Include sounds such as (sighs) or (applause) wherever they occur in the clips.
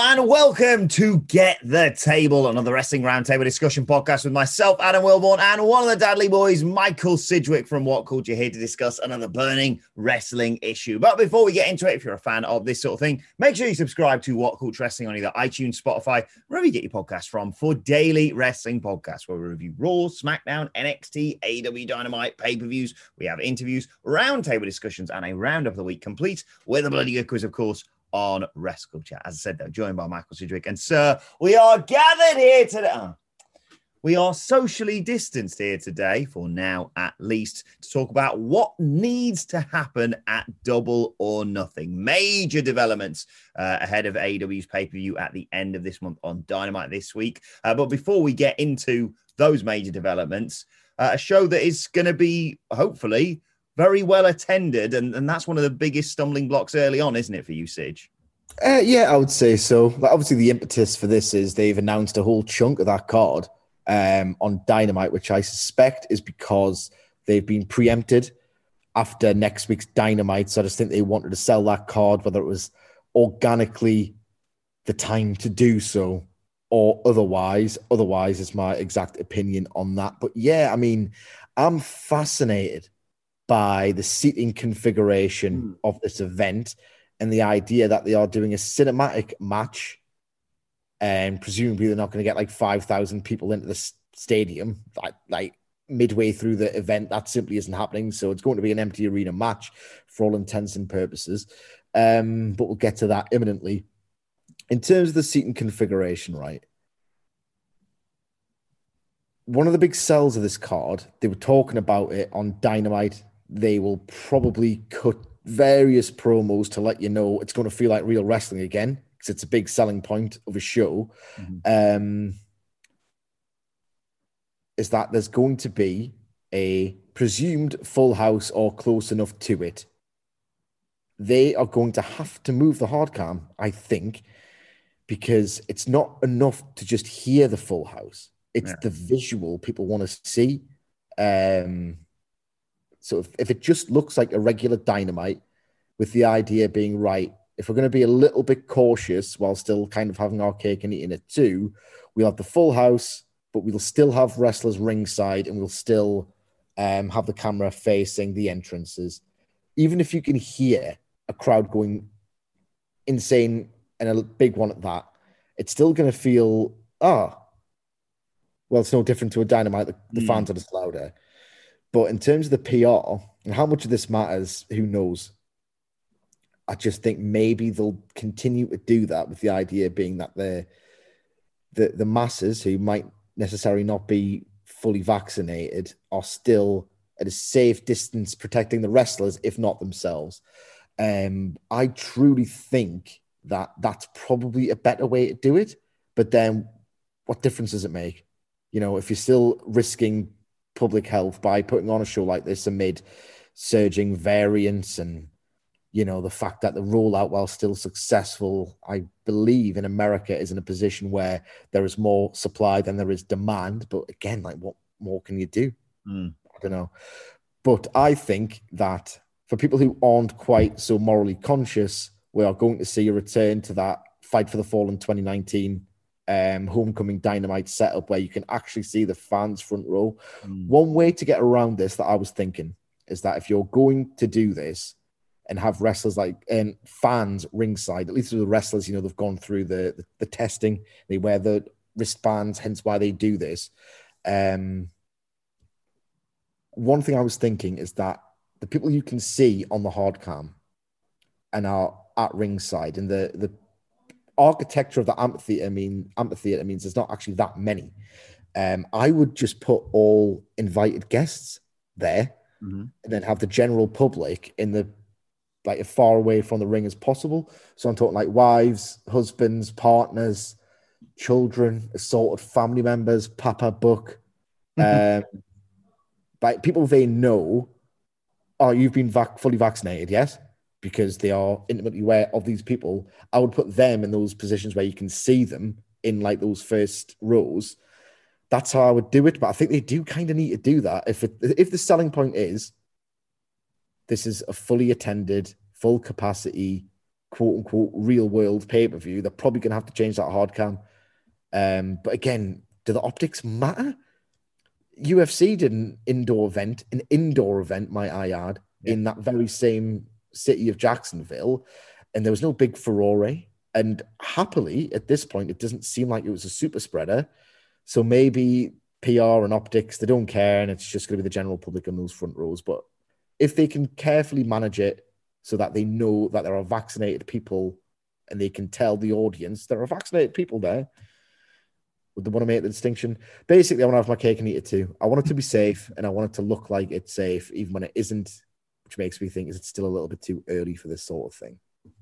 And welcome to Get the Table, another wrestling roundtable discussion podcast with myself, Adam Wilborn, and one of the Dudley boys, Michael Sidgwick from What Culture, here to discuss another burning wrestling issue. But before we get into it, if you're a fan of this sort of thing, make sure you subscribe to What Culture Wrestling on either iTunes, Spotify, wherever you get your podcast from, for daily wrestling podcasts where we review Raw, SmackDown, NXT, AEW Dynamite, pay per views. We have interviews, roundtable discussions, and a round of the week complete with a bloody good quiz, of course on Wrestle Chat. As I said, though, joined by Michael Sidgwick. And, sir, we are gathered here today. Oh, we are socially distanced here today, for now at least, to talk about what needs to happen at Double or Nothing. Major developments uh, ahead of AEW's pay per view at the end of this month on Dynamite this week. Uh, but before we get into those major developments, uh, a show that is going to be hopefully very well attended, and, and that's one of the biggest stumbling blocks early on, isn't it, for you, Sige? Uh, yeah, I would say so. But obviously, the impetus for this is they've announced a whole chunk of that card um, on Dynamite, which I suspect is because they've been preempted after next week's Dynamite. So I just think they wanted to sell that card, whether it was organically the time to do so or otherwise. Otherwise, is my exact opinion on that. But yeah, I mean, I'm fascinated by the seating configuration mm. of this event and the idea that they are doing a cinematic match and presumably they're not going to get like 5,000 people into the stadium like, like midway through the event. That simply isn't happening. So it's going to be an empty arena match for all intents and purposes. Um, but we'll get to that imminently. In terms of the seating configuration, right? One of the big sells of this card, they were talking about it on Dynamite they will probably cut various promos to let you know it's going to feel like real wrestling again because it's a big selling point of a show. Mm-hmm. Um, is that there's going to be a presumed full house or close enough to it. They are going to have to move the hard cam, I think, because it's not enough to just hear the full house. It's yeah. the visual people want to see. Um, so if, if it just looks like a regular dynamite, with the idea being right, if we're going to be a little bit cautious while still kind of having our cake and eating it too, we'll have the full house, but we'll still have wrestlers ringside and we'll still um, have the camera facing the entrances. Even if you can hear a crowd going insane and a big one at that, it's still going to feel, ah, oh, well, it's no different to a dynamite. The, the mm. fans are just louder. But in terms of the PR and how much of this matters, who knows? I just think maybe they'll continue to do that with the idea being that the the the masses who might necessarily not be fully vaccinated are still at a safe distance protecting the wrestlers, if not themselves. Um, I truly think that that's probably a better way to do it. But then, what difference does it make? You know, if you're still risking public health by putting on a show like this amid surging variants and you know the fact that the rollout while still successful i believe in america is in a position where there is more supply than there is demand. But again like what more can you do? Mm. i don't know. But i think that for people who aren't quite so morally conscious we are going to see a return to that fight for the fall in 2019 um, homecoming dynamite setup where you can actually see the fans front row. Mm. One way to get around this that I was thinking is that if you're going to do this and have wrestlers like and fans ringside, at least with the wrestlers, you know, they've gone through the, the, the testing, they wear the wristbands, hence why they do this. Um, one thing I was thinking is that the people you can see on the hard cam and are at ringside and the the architecture of the amphitheater I mean amphitheater means there's not actually that many. Um, I would just put all invited guests there mm-hmm. and then have the general public in the like as far away from the ring as possible. So I'm talking like wives, husbands, partners, children, assorted family members, Papa Buck, (laughs) um, like people they know. Oh, you've been vac- fully vaccinated, yes because they are intimately aware of these people. I would put them in those positions where you can see them in like those first rows. That's how I would do it. But I think they do kind of need to do that. If it, if the selling point is this is a fully attended, full capacity, quote unquote, real world pay per view, they're probably going to have to change that hard cam. Um, but again, do the optics matter? UFC did an indoor event, an indoor event, might I add, yeah. in that very same city of Jacksonville, and there was no big furore. And happily, at this point, it doesn't seem like it was a super spreader. So maybe PR and optics, they don't care, and it's just going to be the general public in those front rows. But if they can carefully manage it so that they know that there are vaccinated people and they can tell the audience there are vaccinated people there, would they want to make the distinction? Basically, I want to have my cake and eat it too. I want it to be safe and I want it to look like it's safe, even when it isn't which makes me think is it still a little bit too early for this sort of thing.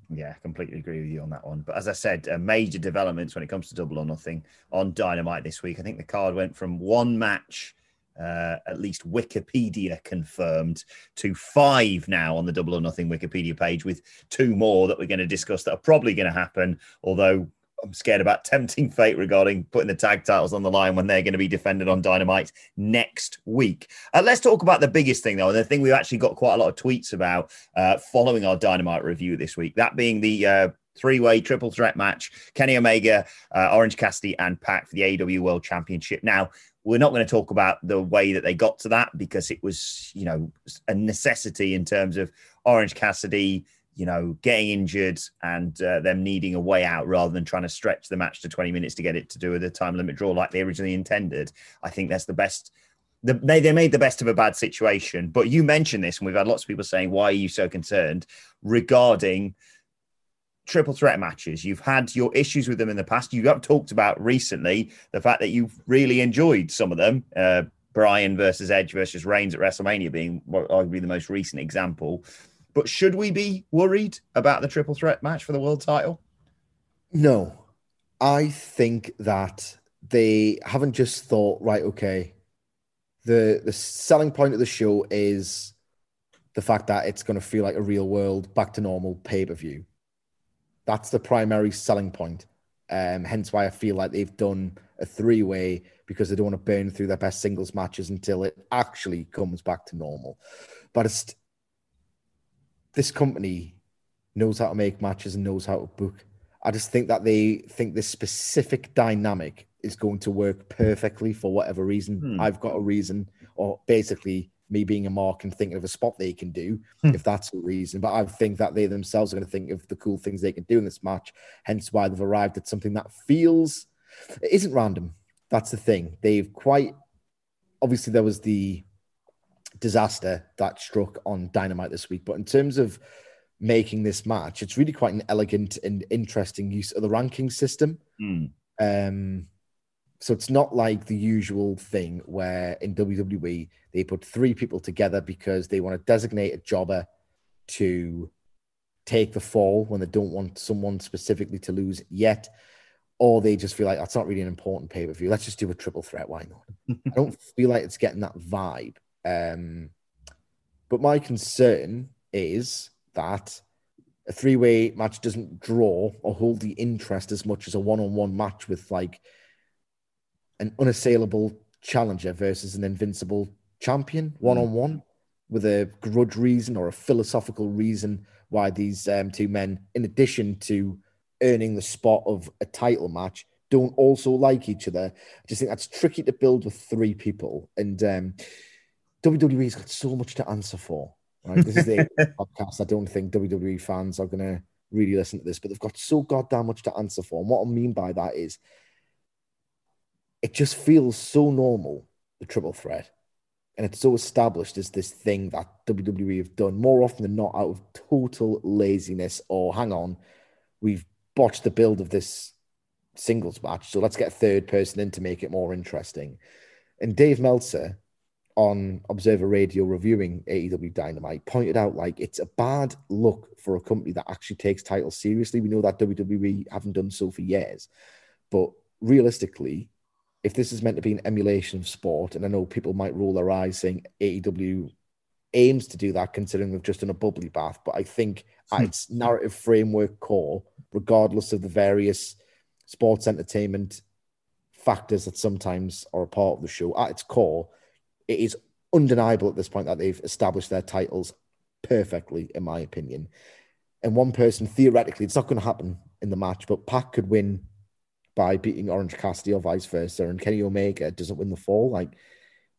Yeah, I completely agree with you on that one. But as I said, uh, major developments when it comes to double or nothing on Dynamite this week. I think the card went from one match, uh, at least Wikipedia confirmed, to five now on the double or nothing Wikipedia page, with two more that we're going to discuss that are probably going to happen. Although I'm scared about tempting fate regarding putting the tag titles on the line when they're going to be defended on Dynamite next week. Uh, let's talk about the biggest thing, though, and the thing we've actually got quite a lot of tweets about uh, following our Dynamite review this week. That being the uh, three-way triple threat match: Kenny Omega, uh, Orange Cassidy, and PAC for the AEW World Championship. Now, we're not going to talk about the way that they got to that because it was, you know, a necessity in terms of Orange Cassidy you know, getting injured and uh, them needing a way out rather than trying to stretch the match to 20 minutes to get it to do with a time limit draw like they originally intended. I think that's the best. The, they, they made the best of a bad situation. But you mentioned this, and we've had lots of people saying, why are you so concerned regarding triple threat matches? You've had your issues with them in the past. You have talked about recently the fact that you've really enjoyed some of them. Uh, Bryan versus Edge versus Reigns at WrestleMania being arguably the most recent example. But should we be worried about the triple threat match for the world title? No. I think that they haven't just thought, right, okay, the the selling point of the show is the fact that it's going to feel like a real world back to normal pay-per-view. That's the primary selling point. Um, hence why I feel like they've done a three-way because they don't want to burn through their best singles matches until it actually comes back to normal. But this company knows how to make matches and knows how to book. I just think that they think this specific dynamic is going to work perfectly for whatever reason. Hmm. I've got a reason, or basically me being a mark and thinking of a spot they can do, hmm. if that's a reason. But I think that they themselves are going to think of the cool things they can do in this match, hence why they've arrived at something that feels it isn't random. That's the thing. They've quite obviously there was the disaster that struck on Dynamite this week. But in terms of making this match, it's really quite an elegant and interesting use of the ranking system. Mm. Um, so it's not like the usual thing where in WWE they put three people together because they want to designate a jobber to take the fall when they don't want someone specifically to lose yet, or they just feel like that's not really an important pay per view. Let's just do a triple threat. Why not? (laughs) I don't feel like it's getting that vibe. Um, but my concern is that a three way match doesn't draw or hold the interest as much as a one on one match with like an unassailable challenger versus an invincible champion one on one with a grudge reason or a philosophical reason why these um, two men, in addition to earning the spot of a title match, don't also like each other. I just think that's tricky to build with three people. And um, WWE's got so much to answer for. Right? This is the (laughs) podcast. I don't think WWE fans are going to really listen to this, but they've got so goddamn much to answer for. And what I mean by that is it just feels so normal, the triple threat. And it's so established as this thing that WWE have done more often than not out of total laziness or hang on, we've botched the build of this singles match. So let's get a third person in to make it more interesting. And Dave Meltzer on Observer Radio reviewing AEW Dynamite pointed out like it's a bad look for a company that actually takes titles seriously. We know that WWE haven't done so for years, but realistically, if this is meant to be an emulation of sport, and I know people might roll their eyes saying AEW aims to do that, considering they've just done a bubbly bath, but I think at hmm. its narrative framework core, regardless of the various sports entertainment factors that sometimes are a part of the show, at its core, it is undeniable at this point that they've established their titles perfectly, in my opinion. And one person, theoretically, it's not going to happen in the match, but Pac could win by beating Orange Cassidy or vice versa, and Kenny Omega doesn't win the fall. Like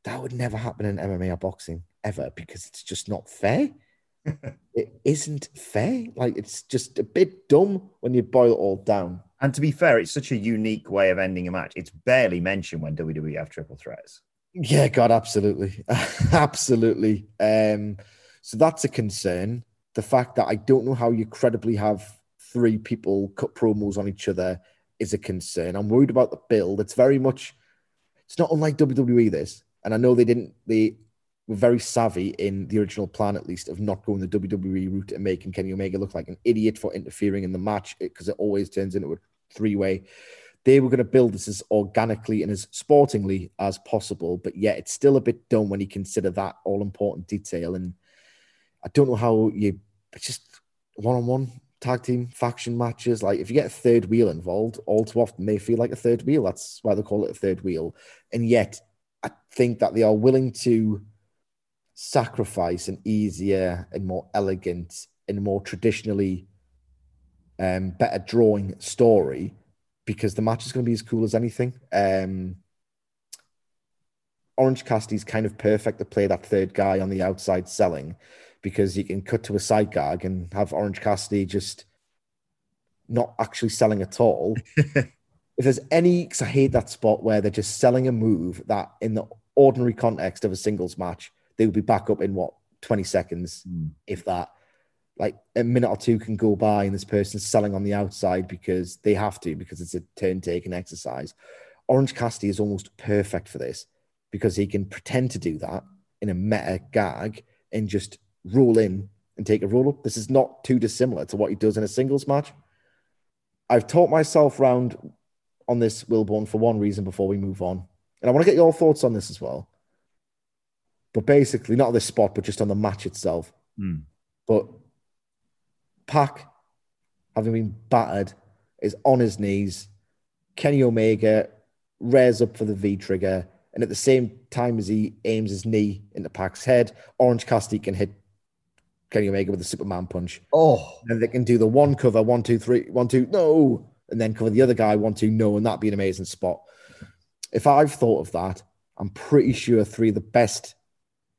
that would never happen in MMA or boxing ever because it's just not fair. (laughs) it isn't fair. Like it's just a bit dumb when you boil it all down. And to be fair, it's such a unique way of ending a match. It's barely mentioned when WWE have triple threats. Yeah, God, absolutely, (laughs) absolutely. Um, so that's a concern. The fact that I don't know how you credibly have three people cut promos on each other is a concern. I'm worried about the build. It's very much, it's not unlike WWE. This, and I know they didn't. They were very savvy in the original plan, at least, of not going the WWE route and making Kenny Omega look like an idiot for interfering in the match because it always turns into a three way they were going to build this as organically and as sportingly as possible. But yet, it's still a bit dumb when you consider that all important detail. And I don't know how you just one on one tag team faction matches. Like if you get a third wheel involved, all too often they feel like a third wheel. That's why they call it a third wheel. And yet, I think that they are willing to sacrifice an easier and more elegant and more traditionally um, better drawing story because the match is going to be as cool as anything. Um, Orange Cassidy's kind of perfect to play that third guy on the outside selling because you can cut to a side gag and have Orange Cassidy just not actually selling at all. (laughs) if there's any, because I hate that spot where they're just selling a move that in the ordinary context of a singles match, they would be back up in what, 20 seconds, mm. if that like a minute or two can go by and this person's selling on the outside because they have to because it's a turn taking exercise. Orange Cassidy is almost perfect for this because he can pretend to do that in a meta gag and just roll in and take a roll up. This is not too dissimilar to what he does in a singles match. I've taught myself round on this Wilborn for one reason before we move on. And I want to get your thoughts on this as well. But basically, not this spot, but just on the match itself. Mm. But Pac, having been battered, is on his knees. Kenny Omega rears up for the V trigger. And at the same time as he aims his knee into Pac's head, Orange Cassidy can hit Kenny Omega with a Superman punch. Oh. And they can do the one cover, one, two, three, one, two, no. And then cover the other guy, one, two, no. And that'd be an amazing spot. If I've thought of that, I'm pretty sure three of the best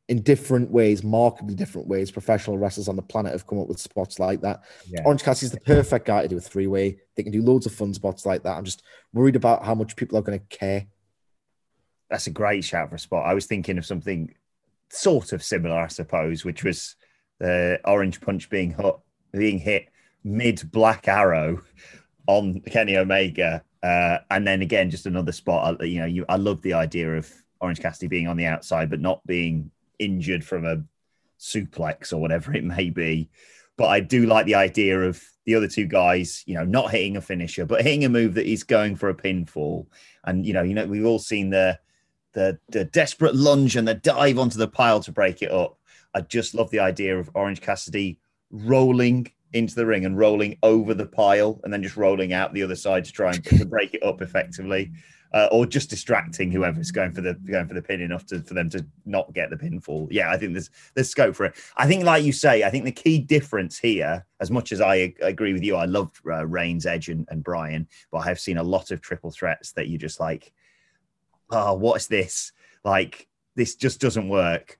in different ways, markedly different ways, professional wrestlers on the planet have come up with spots like that. Yeah. Orange Cassidy's the perfect guy to do a three way. They can do loads of fun spots like that. I'm just worried about how much people are going to care. That's a great shout for a spot. I was thinking of something sort of similar, I suppose, which was the orange punch being hit, being hit mid Black Arrow on Kenny Omega, uh, and then again just another spot. You know, you I love the idea of Orange Cassidy being on the outside, but not being injured from a suplex or whatever it may be. But I do like the idea of the other two guys, you know, not hitting a finisher, but hitting a move that is going for a pinfall. And you know, you know, we've all seen the the the desperate lunge and the dive onto the pile to break it up. I just love the idea of Orange Cassidy rolling into the ring and rolling over the pile and then just rolling out the other side to try and to break it up effectively uh, or just distracting whoever's going for the going for the pin enough to, for them to not get the pinfall. Yeah, I think there's there's scope for it. I think, like you say, I think the key difference here, as much as I agree with you, I loved uh, Reigns, Edge, and, and Bryan, but I have seen a lot of triple threats that you just like, oh, what is this? Like this just doesn't work.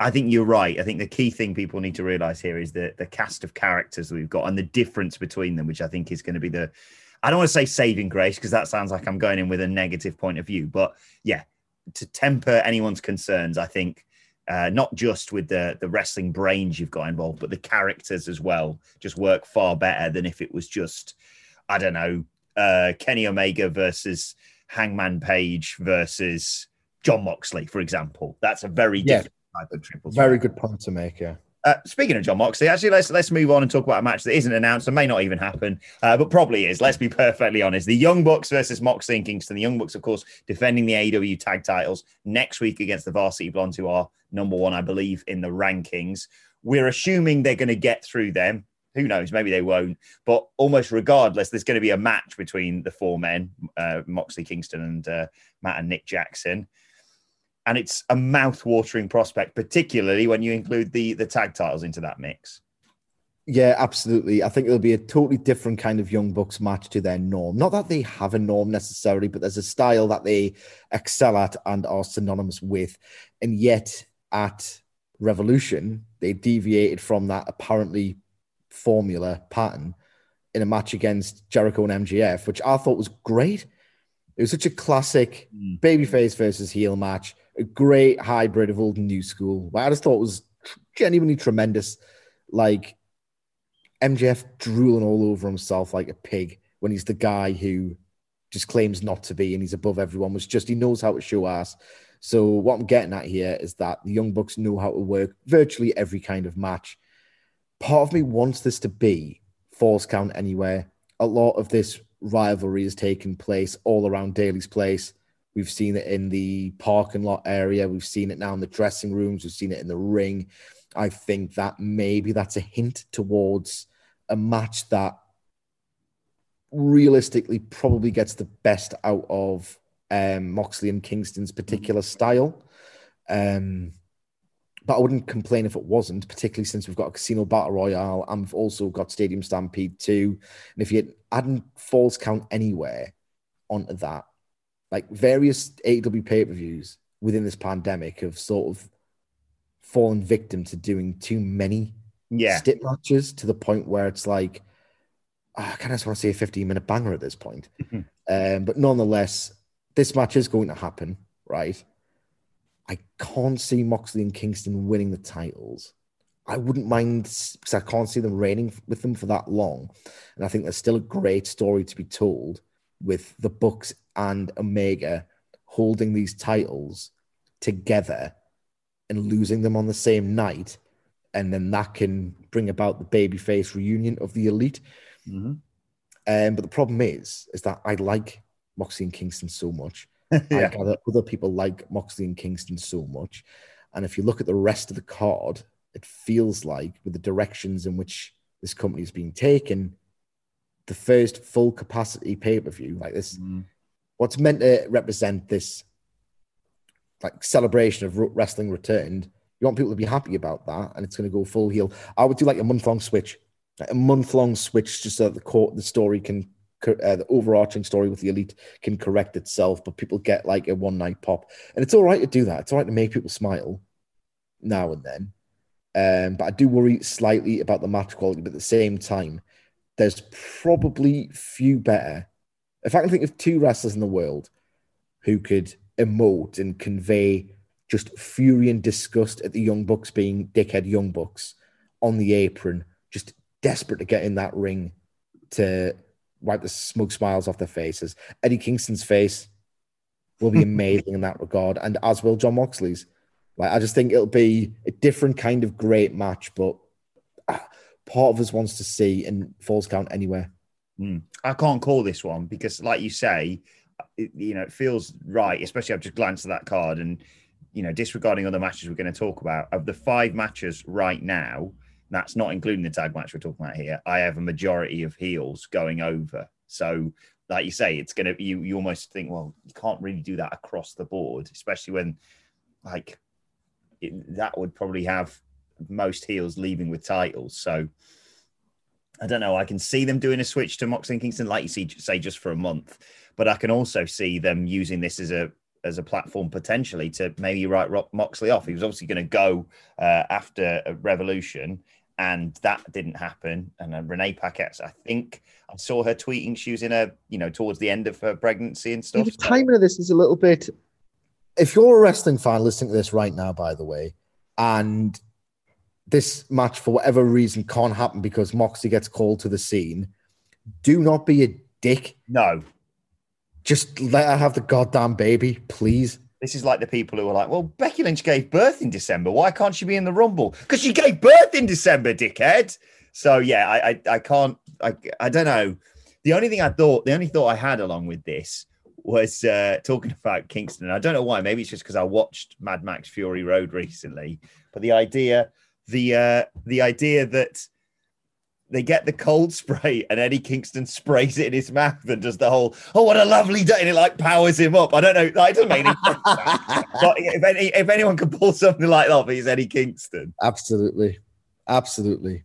I think you're right. I think the key thing people need to realize here is the the cast of characters that we've got and the difference between them, which I think is going to be the I don't want to say saving grace because that sounds like I'm going in with a negative point of view, but yeah, to temper anyone's concerns, I think uh, not just with the the wrestling brains you've got involved, but the characters as well just work far better than if it was just I don't know uh, Kenny Omega versus Hangman Page versus Jon Moxley, for example. That's a very yeah. different type of triple. Very good point to make. Yeah. Uh, speaking of Jon Moxley, actually, let's let's move on and talk about a match that isn't announced and may not even happen, uh, but probably is. Let's be perfectly honest. The Young Bucks versus Moxley and Kingston. The Young Bucks, of course, defending the AEW tag titles next week against the Varsity Blondes, who are number one, I believe, in the rankings. We're assuming they're going to get through them. Who knows? Maybe they won't. But almost regardless, there's going to be a match between the four men, uh, Moxley, Kingston, and uh, Matt and Nick Jackson and it's a mouth-watering prospect, particularly when you include the the tag titles into that mix. Yeah, absolutely. I think it'll be a totally different kind of Young Bucks match to their norm. Not that they have a norm necessarily, but there's a style that they excel at and are synonymous with. And yet at Revolution, they deviated from that apparently formula pattern in a match against Jericho and MJF, which I thought was great. It was such a classic mm. babyface versus heel match a great hybrid of old and new school. I just thought was genuinely tremendous. Like MJF drooling all over himself like a pig when he's the guy who just claims not to be and he's above everyone. Was just he knows how to show ass. So what I'm getting at here is that the Young Bucks know how to work virtually every kind of match. Part of me wants this to be falls count anywhere. A lot of this rivalry is taking place all around Daly's Place. We've seen it in the parking lot area. We've seen it now in the dressing rooms. We've seen it in the ring. I think that maybe that's a hint towards a match that realistically probably gets the best out of um, Moxley and Kingston's particular style. Um, but I wouldn't complain if it wasn't, particularly since we've got a casino battle royale and we've also got Stadium Stampede 2. And if you hadn't falls count anywhere onto that, like various AEW pay per views within this pandemic have sort of fallen victim to doing too many yeah. stip matches to the point where it's like, oh, I kind of just want to see a 15 minute banger at this point. Mm-hmm. (laughs) Um, but nonetheless, this match is going to happen, right? I can't see Moxley and Kingston winning the titles. I wouldn't mind because I can't see them reigning with them for that long. And I think there's still a great story to be told with the Bucks and Omega holding these titles together and losing them on the same night. And then that can bring about the babyface reunion of the elite. Mm-hmm. Um, but the problem is, is that I like Moxley and Kingston so much. (laughs) yeah. I gather other people like Moxley and Kingston so much. And if you look at the rest of the card, it feels like with the directions in which this company is being taken, the first full capacity pay per view like this, mm what's meant to represent this like celebration of wrestling returned. You want people to be happy about that, and it's going to go full heel. I would do like a month long switch, like a month long switch, just so that the court, the story can, uh, the overarching story with the elite can correct itself, but people get like a one night pop, and it's all right to do that. It's all right to make people smile now and then. Um, but I do worry slightly about the match quality. But at the same time, there's probably few better if I can think of two wrestlers in the world who could emote and convey just fury and disgust at the Young Bucks being dickhead Young Bucks on the apron, just desperate to get in that ring to wipe the smoke smiles off their faces. Eddie Kingston's face will be (laughs) amazing in that regard, and as will Jon Moxley's. Like, I just think it'll be a different kind of great match, but uh, part of us wants to see and falls count anywhere. Mm. I can't call this one because, like you say, it, you know, it feels right. Especially I've just glanced at that card and, you know, disregarding other matches we're going to talk about. Of the five matches right now, that's not including the tag match we're talking about here. I have a majority of heels going over. So, like you say, it's gonna you you almost think, well, you can't really do that across the board, especially when like it, that would probably have most heels leaving with titles. So I don't know. I can see them doing a switch to Moxley and Kingston, like you see, say just for a month, but I can also see them using this as a as a platform potentially to maybe write Moxley off. He was obviously going to go uh, after a Revolution, and that didn't happen. And uh, Renee Paquette, I think I saw her tweeting she was in a you know towards the end of her pregnancy and stuff. The timing of this is a little bit. If you're a wrestling fan listening to this right now, by the way, and this match for whatever reason can't happen because Moxie gets called to the scene, do not be a dick. No. Just let her have the goddamn baby, please. This is like the people who are like, well, Becky Lynch gave birth in December. Why can't she be in the Rumble? Because she gave birth in December, dickhead. So yeah, I, I, I can't. I, I don't know. The only thing I thought, the only thought I had along with this was uh, talking about Kingston. I don't know why. Maybe it's just because I watched Mad Max Fury Road recently. But the idea the uh, the idea that they get the cold (laughs) spray and Eddie Kingston sprays it in his mouth and does the whole oh what a lovely day and it like powers him up. I don't know. That doesn't make any sense. (laughs) but if any, if anyone can pull something like that, it's Eddie Kingston. Absolutely, absolutely.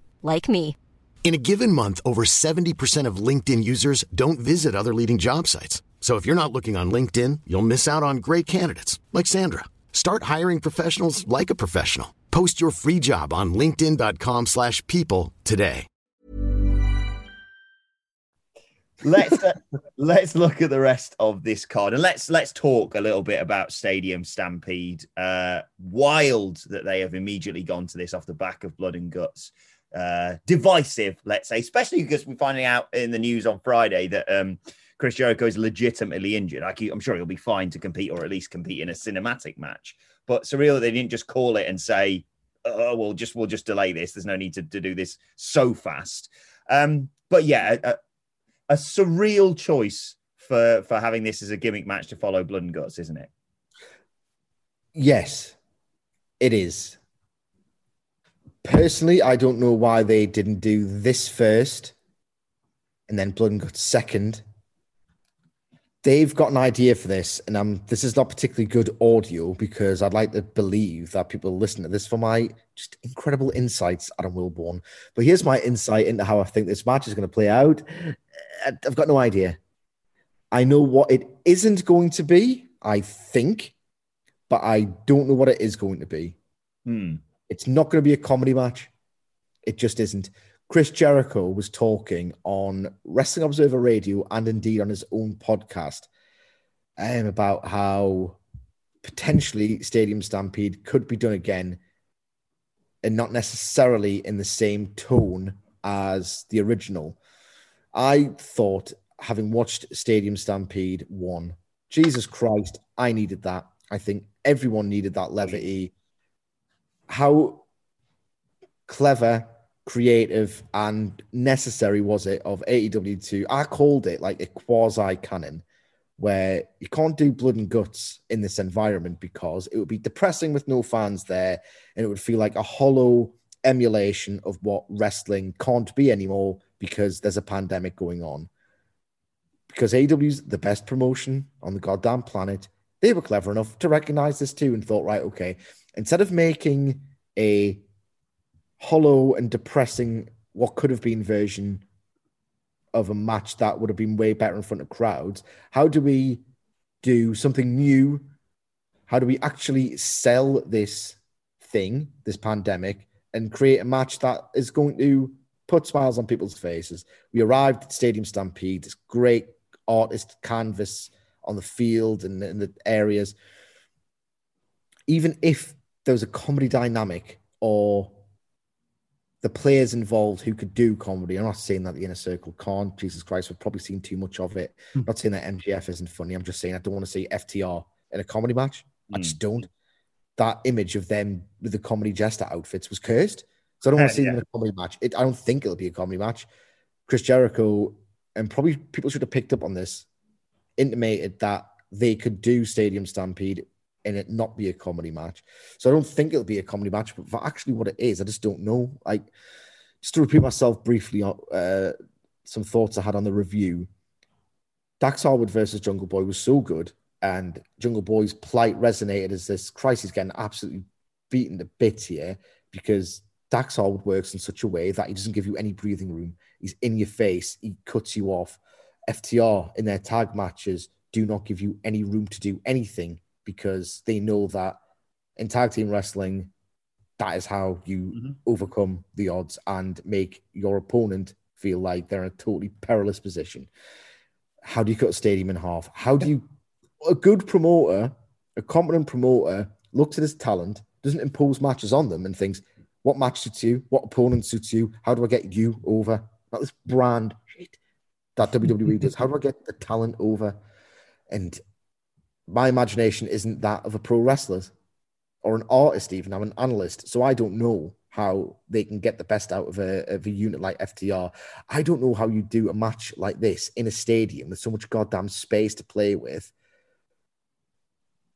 like me. In a given month, over 70% of LinkedIn users don't visit other leading job sites. So if you're not looking on LinkedIn, you'll miss out on great candidates like Sandra. Start hiring professionals like a professional. Post your free job on linkedin.com/people today. let's uh, (laughs) let's look at the rest of this card and let's let's talk a little bit about Stadium Stampede. Uh wild that they have immediately gone to this off the back of Blood and Guts uh, divisive, let's say, especially because we're finding out in the news on Friday that um, Chris Jericho is legitimately injured. Like, I'm sure he'll be fine to compete or at least compete in a cinematic match. But surreal they didn't just call it and say, "Oh, we'll just we'll just delay this. There's no need to, to do this so fast." Um, but yeah, a, a surreal choice for for having this as a gimmick match to follow Blood and Guts, isn't it? Yes, it is personally, I don't know why they didn't do this first and then Blood and Guts second. They've got an idea for this, and um, this is not particularly good audio because I'd like to believe that people listen to this for my just incredible insights, Adam Wilborn. But here's my insight into how I think this match is going to play out. I've got no idea. I know what it isn't going to be, I think, but I don't know what it is going to be. Hmm. It's not going to be a comedy match. It just isn't. Chris Jericho was talking on Wrestling Observer Radio and indeed on his own podcast um, about how potentially Stadium Stampede could be done again and not necessarily in the same tone as the original. I thought, having watched Stadium Stampede 1, Jesus Christ, I needed that. I think everyone needed that levity how clever, creative, and necessary was it of AEW to? I called it like a quasi canon where you can't do blood and guts in this environment because it would be depressing with no fans there and it would feel like a hollow emulation of what wrestling can't be anymore because there's a pandemic going on. Because AEW's the best promotion on the goddamn planet. They were clever enough to recognize this too and thought, right, okay, instead of making a hollow and depressing, what could have been version of a match that would have been way better in front of crowds? How do we do something new? How do we actually sell this thing, this pandemic, and create a match that is going to put smiles on people's faces? We arrived at Stadium Stampede, this great artist canvas on the field and in the areas. Even if there was a comedy dynamic or the players involved who could do comedy. I'm not saying that the inner circle can't. Jesus Christ, we've probably seen too much of it. I'm not saying that MJF isn't funny. I'm just saying I don't want to see FTR in a comedy match. I just hmm. don't. That image of them with the comedy jester outfits was cursed. So I don't want to uh, see yeah. them in a comedy match. It, I don't think it'll be a comedy match. Chris Jericho, and probably people should have picked up on this, intimated that they could do Stadium Stampede and it not be a comedy match. So I don't think it'll be a comedy match, but for actually what it is, I just don't know. Like, just to repeat myself briefly, uh, some thoughts I had on the review. Dax Harwood versus Jungle Boy was so good, and Jungle Boy's plight resonated as this Christ, he's getting absolutely beaten to bits here because Dax Harwood works in such a way that he doesn't give you any breathing room. He's in your face, he cuts you off. FTR in their tag matches do not give you any room to do anything because they know that in tag team wrestling, that is how you Mhm. overcome the odds and make your opponent feel like they're in a totally perilous position. How do you cut a stadium in half? How do you, a good promoter, a competent promoter, looks at his talent, doesn't impose matches on them and thinks, what match suits you? What opponent suits you? How do I get you over? Not this brand shit that WWE does. How do I get the talent over? And my imagination isn't that of a pro wrestler or an artist, even. I'm an analyst. So I don't know how they can get the best out of a, of a unit like FTR. I don't know how you do a match like this in a stadium with so much goddamn space to play with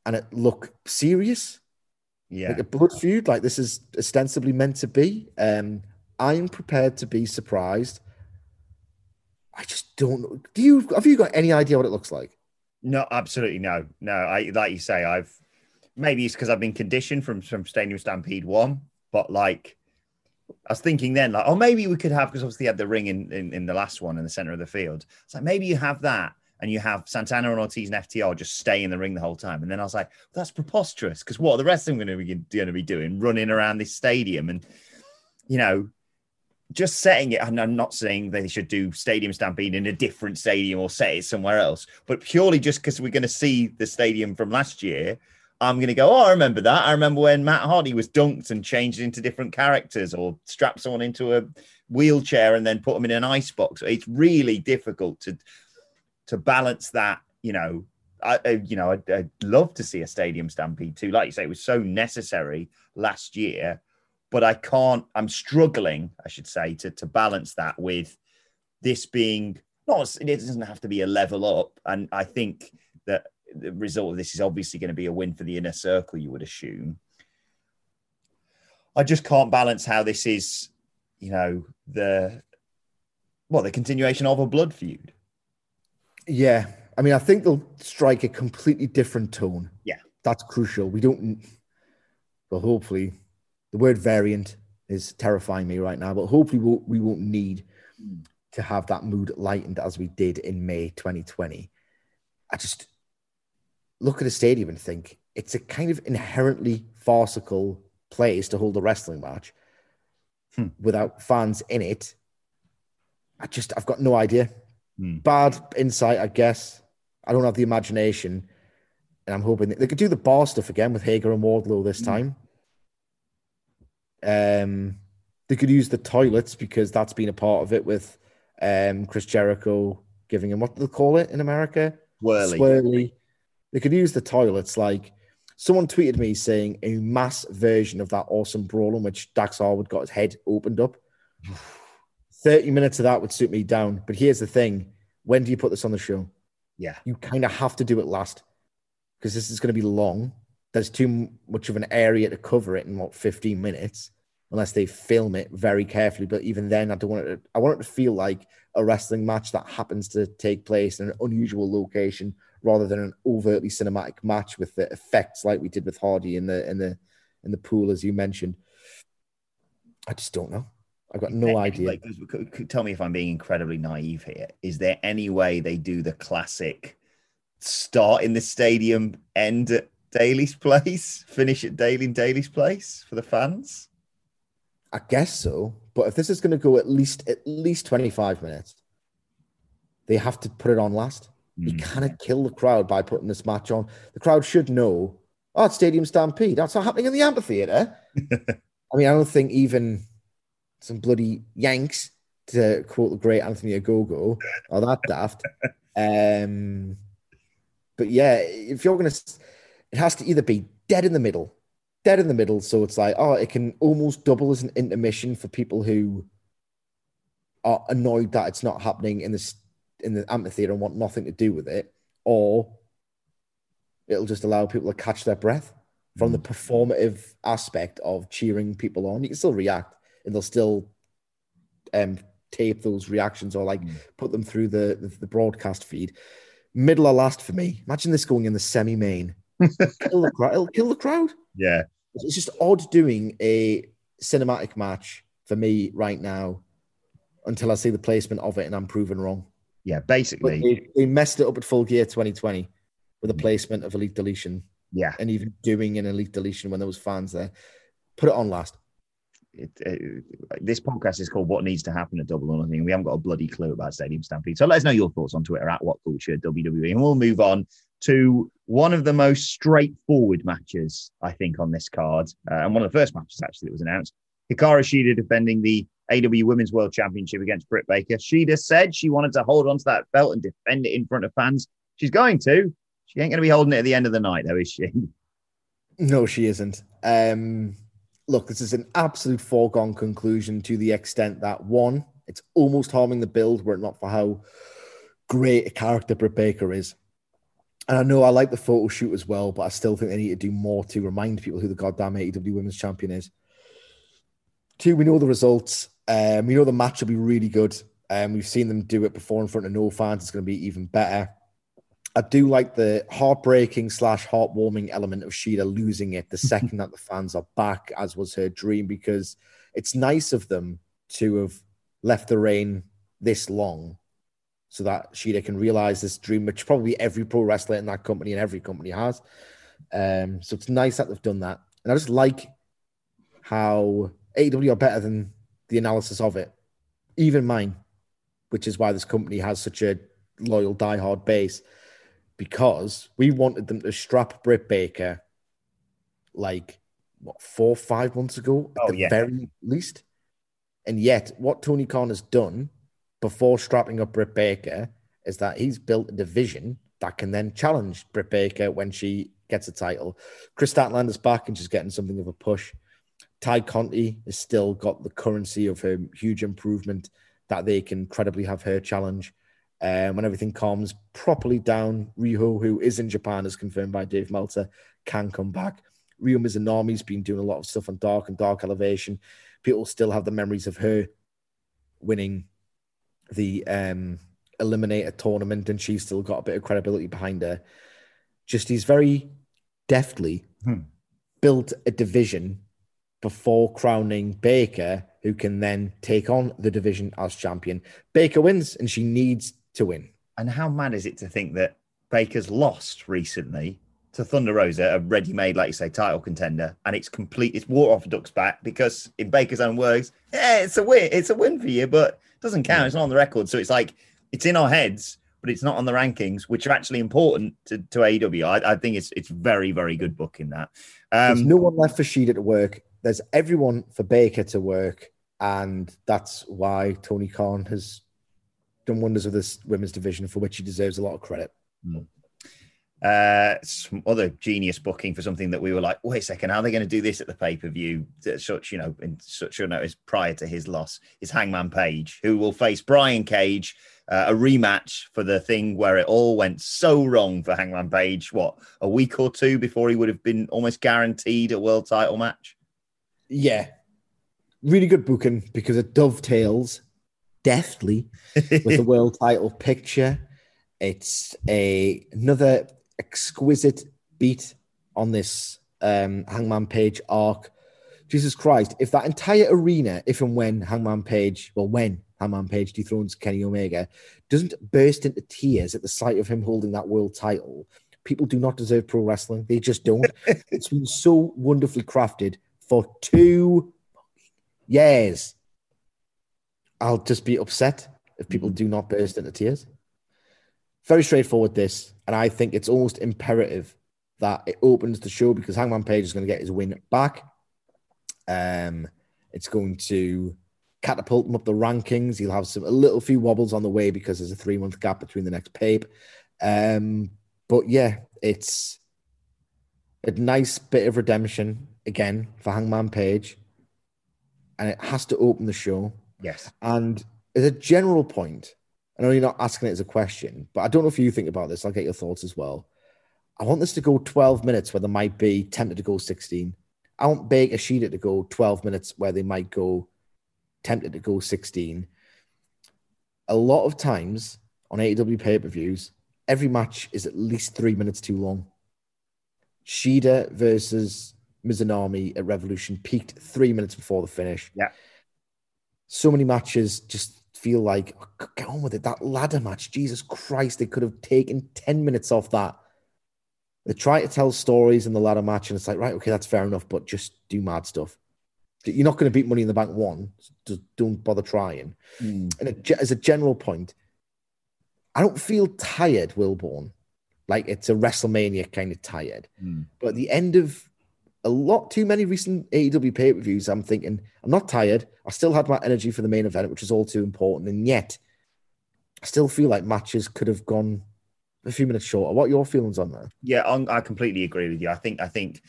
and it look serious Yeah. like a blood feud like this is ostensibly meant to be. Um, I'm prepared to be surprised. I just don't know. Do you have you got any idea what it looks like? No, absolutely no, no. I like you say, I've maybe it's because I've been conditioned from from Stadium Stampede one, but like I was thinking then, like, oh, maybe we could have because obviously had the ring in, in in the last one in the center of the field. It's like maybe you have that and you have Santana and Ortiz and FTR just stay in the ring the whole time. And then I was like, that's preposterous because what are the rest of them going to be going to be doing? Running around this stadium and you know just setting it, and I'm not saying they should do Stadium Stampede in a different stadium or set it somewhere else, but purely just because we're going to see the stadium from last year, I'm going to go, oh, I remember that. I remember when Matt Hardy was dunked and changed into different characters or strapped someone into a wheelchair and then put them in an ice box. It's really difficult to to balance that, you know. I, you know, I'd, I'd love to see a stadium stampede too. Like you say, it was so necessary last year but I can't. I'm struggling, I should say, to to balance that with this being not. It doesn't have to be a level up, and I think that the result of this is obviously going to be a win for the inner circle. You would assume. I just can't balance how this is, you know, the well, the continuation of a blood feud. Yeah, I mean, I think they'll strike a completely different tone. Yeah. that's crucial. We don't. Well, hopefully, the word variant is terrifying me right now, but hopefully, we'll, we won't need to have that mood lightened as we did in May 2020. I just look at a stadium and think it's a kind of inherently farcical place to hold a wrestling match Hmm. without fans in it. I just, I've got no idea. Hmm. Bad insight, I guess. I don't have the imagination. And I'm hoping that they could do the bar stuff again with Hager and Wardlow this time. Um, they could use the toilets because that's been a part of it with um, Chris Jericho giving him what do they call it in America? Whirly. Swirly. They could use the toilets. Like someone tweeted me saying a mass version of that awesome brawl in which Dax Harwood got his head opened up. (sighs) 30 minutes of that would suit me down. But here's the thing when do you put this on the show? Yeah. You kind of have to do it last because this is going to be long. There's too much of an area to cover it in what 15 minutes, unless they film it very carefully. But even then, I don't want it. To, I want it to feel like a wrestling match that happens to take place in an unusual location rather than an overtly cinematic match with the effects like we did with Hardy in the in the in the pool, as you mentioned. I just don't know. I've got no idea. Like, tell me if I'm being incredibly naive here. Is there any way they do the classic start in the stadium, end Daly's place, finish at Daly Daly's place for the fans? I guess so. But if this is going to go at least at least 25 minutes, they have to put it on last. Mm. You hmm. cannot kill the crowd by putting this match on. The crowd should know, oh, it's Stadium Stampede. That's not happening in the amphitheater. (laughs) I mean, I don't think even some bloody Yanks, to quote the great Anthony Ogogo, are that daft. (laughs) Um, but yeah, if you're going to, it has to either be dead in the middle, dead in the middle. So it's like, oh, it can almost double as an intermission for people who are annoyed that it's not happening in the in the amphitheater and want nothing to do with it, or it'll just allow people to catch their breath from the mm. performative aspect of cheering people on. You can still react, and they'll still um, tape those reactions or like mm. put them through the, the, the broadcast feed. Middle or last for me. Imagine this going in the semi main. Kill the crowd. It'll kill the crowd. Yeah, it's just odd doing a cinematic match for me right now until I see the placement of it and I'm proven wrong. Yeah, basically, they, they, messed it up at Full Gear 2020 with the mm. placement of Elite Deletion. Yeah, and even doing an Elite Deletion when there was fans there. Put it on last it, it, this podcast is called "What Needs to Happen at Double or Nothing." We haven't got a bloody clue about Stadium Stampede. So let us know your thoughts on Twitter at What Culture WWE, and we'll move on to one of the most straightforward matches I think on this card, uh, and one of the first matches actually that was announced. Hikaru Shida defending the AEW Women's World Championship against Britt Baker. Shida said she wanted to hold on to that belt and defend it in front of fans. She's going to. She ain't going to be holding it at the end of the night, though, is she? (laughs) No, she isn't. Um, look, this is an absolute foregone conclusion to the extent that one, it's almost harming the build were it not for how great a character Britt Baker is. And I know I like the photo shoot as well, but I still think they need to do more to remind people who the goddamn AEW Women's Champion is. Two, we know the results. Um, we know the match will be really good. Um, we've seen them do it before in front of no fans. It's going to be even better. I do like the heartbreaking slash heartwarming element of Shida losing it the (laughs) second that the fans are back, as was her dream, because it's nice of them to have left the reign this long so that Shida can realize this dream, which probably every pro wrestler in that company and every company has. Um, so it's nice that they've done that. And I just like how AEW are better than the analysis of it, even mine, which is why this company has such a loyal, die-hard base because we wanted them to strap Britt Baker like what four five months ago at oh, the yeah. very least. And yet, what Tony Khan has done before strapping up Britt Baker is that he's built a division that can then challenge Britt Baker when she gets a title. Kris Statlander's back and she's getting something of a push. Tay Conti has still got the currency of her huge improvement that they can credibly have her challenge. Um, when everything calms properly down, Riho, who is in Japan, as confirmed by Dave Meltzer, can come back. Ryo Mizunami's been doing a lot of stuff on Dark and Dark Elevation. People still have the memories of her winning the um, Eliminator tournament, and she's still got a bit of credibility behind her. Just he's very deftly hmm. built a division before crowning Baker, who can then take on the division as champion. Baker wins, and she needs to win. And how mad is it to think that Baker's lost recently to Thunder Rosa, a ready-made, like you say, title contender, and it's complete. It's water off a duck's back because, in Baker's own words, yeah, it's a win. It's a win for you, but doesn't count. It's not on the record, so it's like it's in our heads, but it's not on the rankings, which are actually important to, to AEW. I, I think it's it's very very good book in that. Um, There's no one left for Shida to work. There's everyone for Baker to work, and that's why Tony Khan has done wonders with this women's division, for which he deserves a lot of credit. Mm. Uh, some other genius booking for something that we were like, wait a second, how are they going to do this at the pay per view? Such, you know, in such a notice prior to his loss is Hangman Page, who will face Brian Cage, uh, a rematch for the thing where it all went so wrong for Hangman Page. What a week or two before he would have been almost guaranteed a world title match. Yeah, really good booking because it dovetails deftly with the (laughs) world title picture. It's a another exquisite beat on this um, Hangman Page arc. Jesus Christ, if that entire arena, if and when Hangman Page, well, when Hangman Page dethrones Kenny Omega, doesn't burst into tears at the sight of him holding that world title, people do not deserve pro wrestling. They just don't. (laughs) it's been so wonderfully crafted for two years. I'll just be upset if people do not burst into tears. Very straightforward, this. And I think it's almost imperative that it opens the show because Hangman Page is going to get his win back. Um, it's going to catapult him up the rankings. He'll have some a little few wobbles on the way because there's a three month gap between the next pape. Um, but yeah, it's a nice bit of redemption again for Hangman Page, and it has to open the show. Yes, and as a general point, I know you're not asking it as a question, but I don't know if you think about this. I'll get your thoughts as well. I want this to go 12 minutes where they might be tempted to go 16. I want Baker Shida to go 12 minutes where they might go tempted to go 16. A lot of times on AEW pay per views, every match is at least three minutes too long. Shida versus Mizunami at Revolution peaked three minutes before the finish. Yeah. So many matches just feel like, oh, get on with it. That ladder match, Jesus Christ, they could have taken 10 minutes off that. They try to tell stories in the ladder match, and it's like, right, okay, that's fair enough, but just do mad stuff. You're not going to beat Money in the Bank one. Just don't bother trying. Mm. And as a general point, I don't feel tired, Wilborn. Like it's a WrestleMania kind of tired. Mm. But at the end of a lot too many recent AEW pay per views, I'm thinking, I'm not tired. I still had my energy for the main event, which is all too important. And yet, I still feel like matches could have gone a few minutes shorter. What are your feelings on that? Yeah, I'm, i completely agree with you. I think I think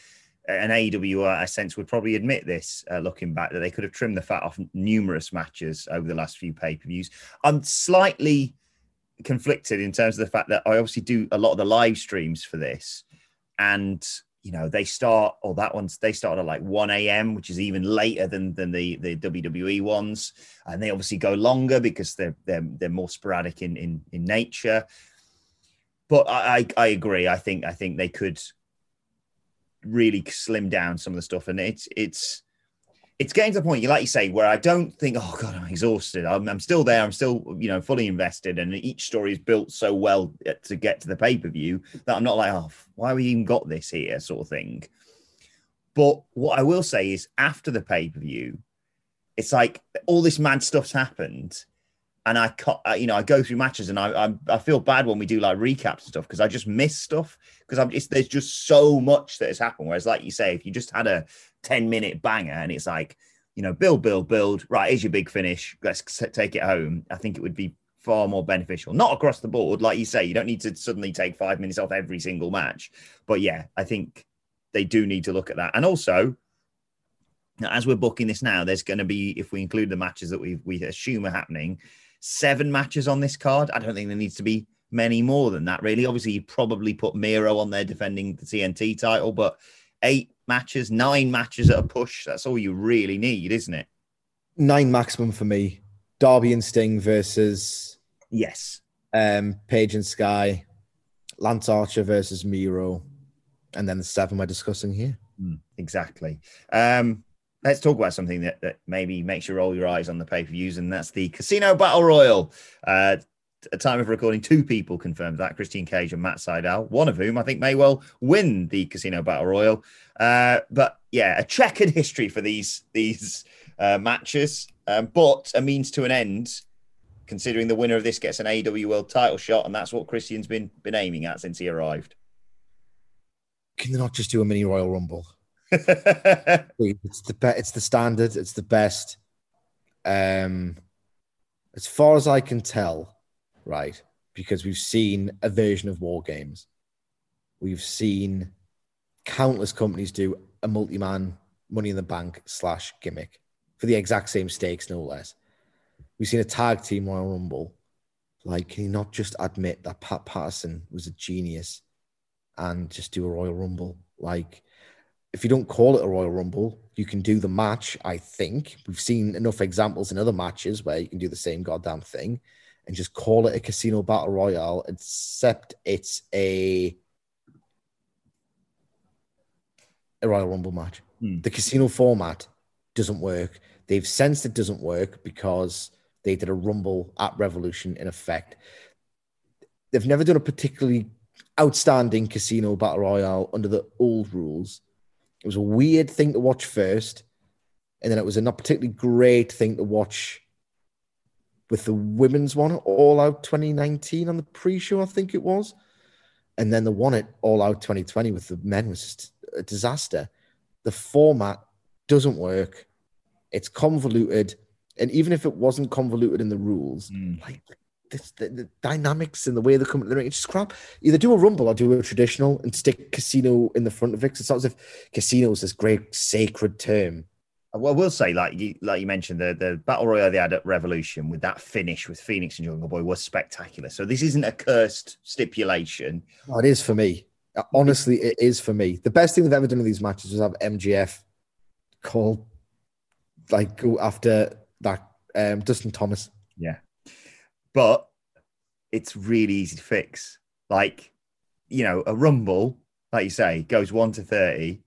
an AEW, I sense, would probably admit this, uh, looking back, that they could have trimmed the fat off numerous matches over the last few pay per views. I'm slightly conflicted in terms of the fact that I obviously do a lot of the live streams for this, and you know they start or that one's they start at like 1 a.m which is even later than than the the wwe ones. And they obviously go longer because they're they're, they're more sporadic in in in nature. But I, I i agree. I think i think they could really slim down some of the stuff. And it's it's it's getting to the point, you like you say, where I don't think, oh god, I'm exhausted. I'm, I'm still there. I'm still, you know, fully invested, and each story is built so well uh, to get to the pay per view that I'm not like, oh, why have we even got this here, sort of thing. But what I will say is, after the pay per view, it's like all this mad stuff's happened, and I, you know, I go through matches, and I, I, I feel bad when we do like recaps and stuff because I just miss stuff because I'm just there's just so much that has happened. Whereas, like you say, if you just had a 10 minute banger and it's like, you know, build, build, build. Right, here's your big finish. Let's take it home. I think it would be far more beneficial. Not across the board, like you say, you don't need to suddenly take five minutes off every single match. But yeah, I think they do need to look at that. And also, as we're booking this now, there's going to be, if we include the matches that we we assume are happening, seven matches on this card. I don't think there needs to be many more than that, really. Obviously, you probably put Miro on there defending the TNT title, but eight matches, nine matches at a push. That's all you really need, isn't it? Nine maximum for me. Darby and Sting versus yes, um, Page and Sky, Lance Archer versus Miro, and then the seven we're discussing here. Mm, exactly. Um, let's talk about something that, that maybe makes you roll your eyes on the pay per views, and that's the Casino Battle Royal. Uh, at time of recording, two people confirmed that Christian Cage and Matt Sydal, one of whom I think may well win the Casino Battle Royal. Uh, but yeah, a checkered history for these these uh, matches, um, but a means to an end. Considering the winner of this gets an World Title shot, and that's what Christian's been been aiming at since he arrived. Can they not just do a mini Royal Rumble? (laughs) it's the be- it's the standard. It's the best. Um, as far as I can tell, right? Because we've seen a version of War Games. We've seen countless companies do a multi-man Money in the Bank slash gimmick for the exact same stakes, no less. We've seen a tag team Royal Rumble. Like, can you not just admit that Pat Patterson was a genius and just do a Royal Rumble? Like, if you don't call it a Royal Rumble, you can do the match. I think we've seen enough examples in other matches where you can do the same goddamn thing and just call it a casino battle royale, except it's a a Royal Rumble match. Hmm. The casino format doesn't work. They've sensed it doesn't work because they did a rumble at Revolution in effect. They've never done a particularly outstanding casino battle royale under the old rules. It was a weird thing to watch first, and then it was a not particularly great thing to watch with the women's one, All Out 2019 on the pre-show, I think it was, and then the one at All Out 2020 with the men was just a disaster. The format doesn't work. It's convoluted, and even if it wasn't convoluted in the rules, Mm. like this, the, the dynamics and the way they come to the ring, it's just crap. Either do a rumble or do a traditional and stick casino in the front of it. It's not as if casino is this great sacred term. Well, I will say, like you, like you mentioned, the the battle royale they had at Revolution with that finish with Fenix and Jungle Boy was spectacular. So this isn't a cursed stipulation. Oh, it is for me. Uh, Honestly, it is for me. The best thing they've ever done in these matches was have MJF call, like, go after that um, Dustin Thomas. Yeah, but it's really easy to fix. Like, you know, a rumble, like you say, goes one to thirty.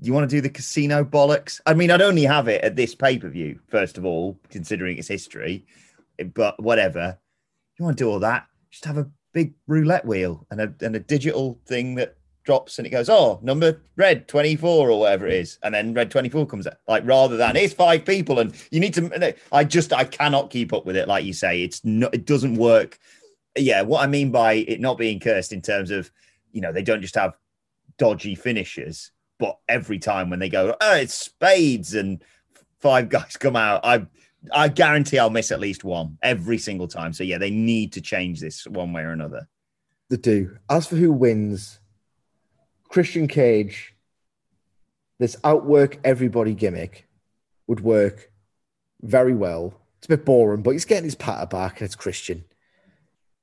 You want to do the casino bollocks? I mean, I'd only have it at this pay per view, first of all, considering its history. But whatever, you want to do all that? Just have a big roulette wheel and a and a digital thing that drops and it goes, oh, number red 24 or whatever it is. And then red 24 comes out. Like rather than it's five people and you need to I just I cannot keep up with it. Like you say, it's not it doesn't work. Yeah, what I mean by it not being cursed in terms of, you know, they don't just have dodgy finishes, but every time when they go, oh, it's spades and five guys come out, I I guarantee I'll miss at least one every single time. So yeah, they need to change this one way or another. The do. As for who wins, Christian Cage, this outwork everybody gimmick would work very well. It's a bit boring, but he's getting his patter back and it's Christian.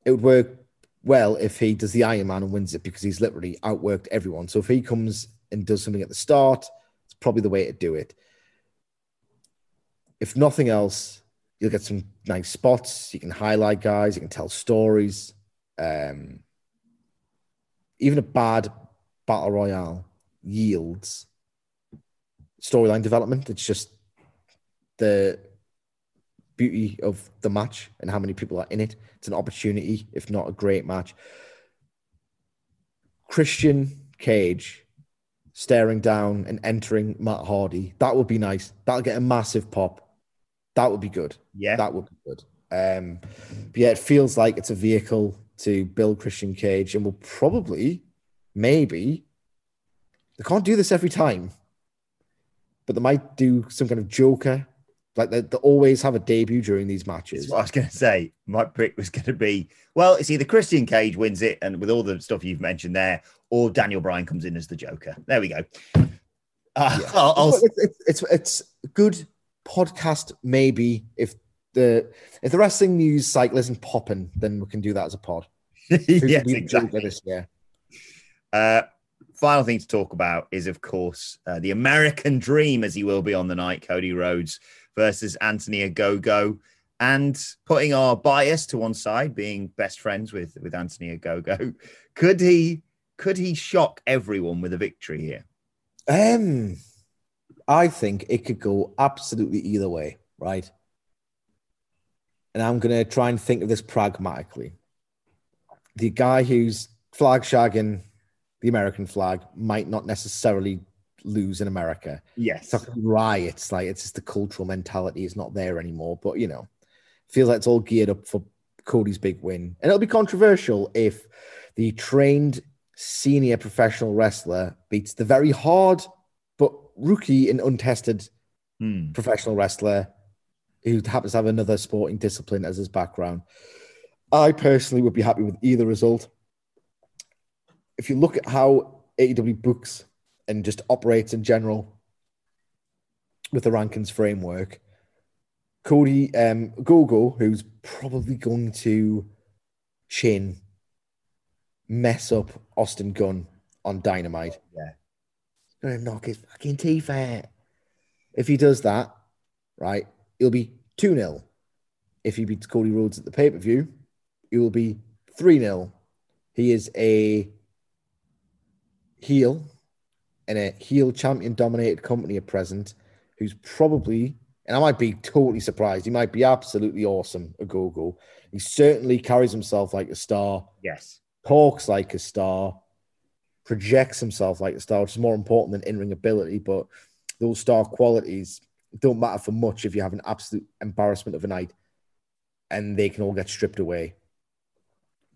It would work well if he does the Iron Man and wins it because he's literally outworked everyone. So if he comes and does something at the start, it's probably the way to do it. If nothing else, you'll get some nice spots. You can highlight guys, you can tell stories. Um, even a bad battle royale yields storyline development. It's just the beauty of the match and how many people are in it. It's an opportunity, if not a great match. Christian Cage staring down and entering Matt Hardy. That would be nice. That'll get a massive pop. That would be good. Yeah. That would be good. Um, but yeah, it feels like it's a vehicle to build Christian Cage, and will probably, maybe, they can't do this every time, but they might do some kind of Joker. Like they, they always have a debut during these matches. That's what I was going to say. My pick was going to be well, it's either Christian Cage wins it, and with all the stuff you've mentioned there, or Daniel Bryan comes in as the Joker. There we go. Uh, Yeah. (laughs) I'll, I'll- it's, it's, it's it's good podcast. Maybe if the if the wrestling news cycle isn't popping, then we can do that as a pod. (laughs) Yes, exactly. This year. Uh, final thing to talk about is, of course, uh, the American Dream, as he will be on the night, Cody Rhodes versus Anthony Ogogo. And putting our bias to one side, being best friends with with Anthony Ogogo, (laughs) could he could he shock everyone with a victory here? Um, I think it could go absolutely either way, right? And I'm gonna try and think of this pragmatically. The guy who's flag shagging the American flag might not necessarily lose in America. Yes. It's riots, like it's just the cultural mentality is not there anymore. But you know, feels like it's all geared up for Cody's big win. And it'll be controversial if the trained senior professional wrestler beats the very hard but rookie and untested Hmm. professional wrestler who happens to have another sporting discipline as his background. I personally would be happy with either result. If you look at how AEW books and just operates in general with the rankings framework, Cody um, Gogo, who's probably going to chin mess up Austin Gunn on Dynamite. Yeah. He's gonna knock his fucking teeth out. If he does that, right, it'll be 2 0. If he beats Cody Rhodes at the pay per view, it will be 3 0. He is a heel and a heel champion dominated company at present. who's probably, and I might be totally surprised, he might be absolutely awesome Ogogo. He certainly carries himself like a star, Yes. talks like a star, projects himself like a star, which is more important than in ring ability. But those star qualities don't matter for much if you have an absolute embarrassment of a night and they can all get stripped away.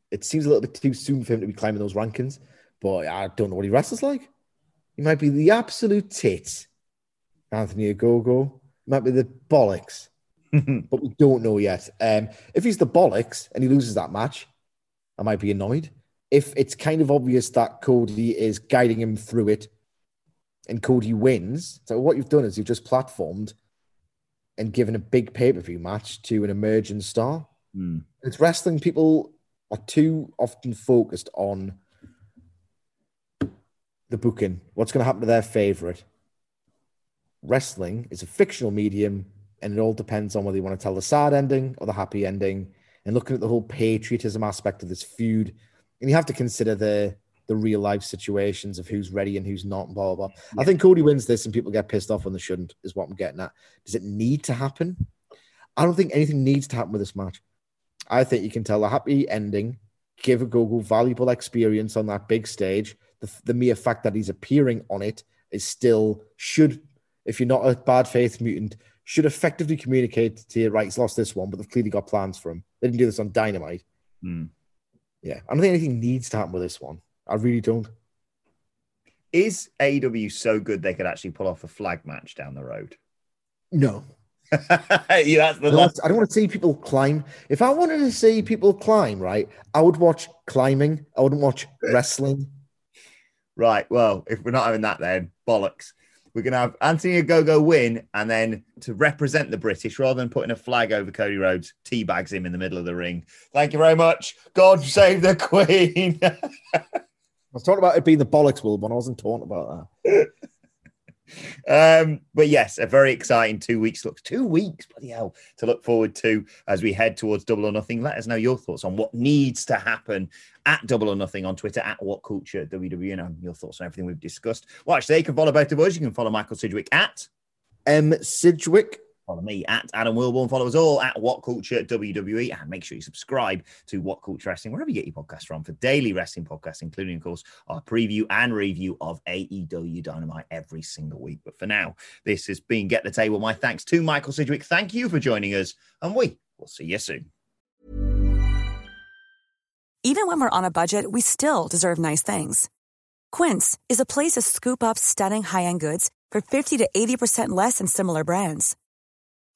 It seems a little bit too soon for him to be climbing those rankings, but I don't know what he wrestles like. He might be the absolute tits, Anthony Ogogo. He might be the bollocks, (laughs) but we don't know yet. Um, if he's the bollocks and he loses that match, I might be annoyed. If it's kind of obvious that Cody is guiding him through it and Cody wins, so what you've done is you've just platformed and given a big pay per view match to an emerging star. Hmm. It's wrestling people are too often focused on the booking, what's going to happen to their favorite. Wrestling is a fictional medium, and it all depends on whether you want to tell the sad ending or the happy ending. And looking at the whole patriotism aspect of this feud, and you have to consider the the real life situations of who's ready and who's not, and blah blah blah. I think Cody wins this, and people get pissed off when they shouldn't. Is what I'm getting at. Does it need to happen? I don't think anything needs to happen with this match. I think you can tell a happy ending, give Ogogo valuable experience on that big stage. The, the mere fact that he's appearing on it is still should, if you're not a bad faith mutant, should effectively communicate to you, right, he's lost this one, but they've clearly got plans for him. They didn't do this on Dynamite. Hmm. Yeah, I don't think anything needs to happen with this one. I really don't. Is AEW so good they could actually pull off a flag match down the road? No. (laughs) yeah, the last. I don't want to see people climb. If I wanted to see people climb, right, I would watch climbing. I wouldn't watch wrestling. Right. Well, if we're not having that, then bollocks. We're going to have Anthony Ogogo win, and then to represent the British, rather than putting a flag over Cody Rhodes, teabags him in the middle of the ring. Thank you very much. God save the Queen. (laughs) I was talking about it being the bollocks will, but I wasn't talking about that. (laughs) um, but yes, a very exciting two weeks. Looks two weeks, bloody hell, to look forward to as we head towards Double or Nothing. Let us know your thoughts on what needs to happen at Double or Nothing on Twitter at What Culture WWE and your thoughts on everything we've discussed. Well, actually, you can follow both of us. You can follow Michael Sidgwick at M. Sidgwick. Follow me at Adam Wilborn. Follow us all at What Culture WWE. And make sure you subscribe to What Culture Wrestling, wherever you get your podcasts from, for daily wrestling podcasts, including, of course, our preview and review of AEW Dynamite every single week. But for now, this has been Get the Table. My thanks to Michael Sidgwick. Thank you for joining us. And we will see you soon. Even when we're on a budget, we still deserve nice things. Quince is a place to scoop up stunning high-end goods for 50 to 80% less than similar brands.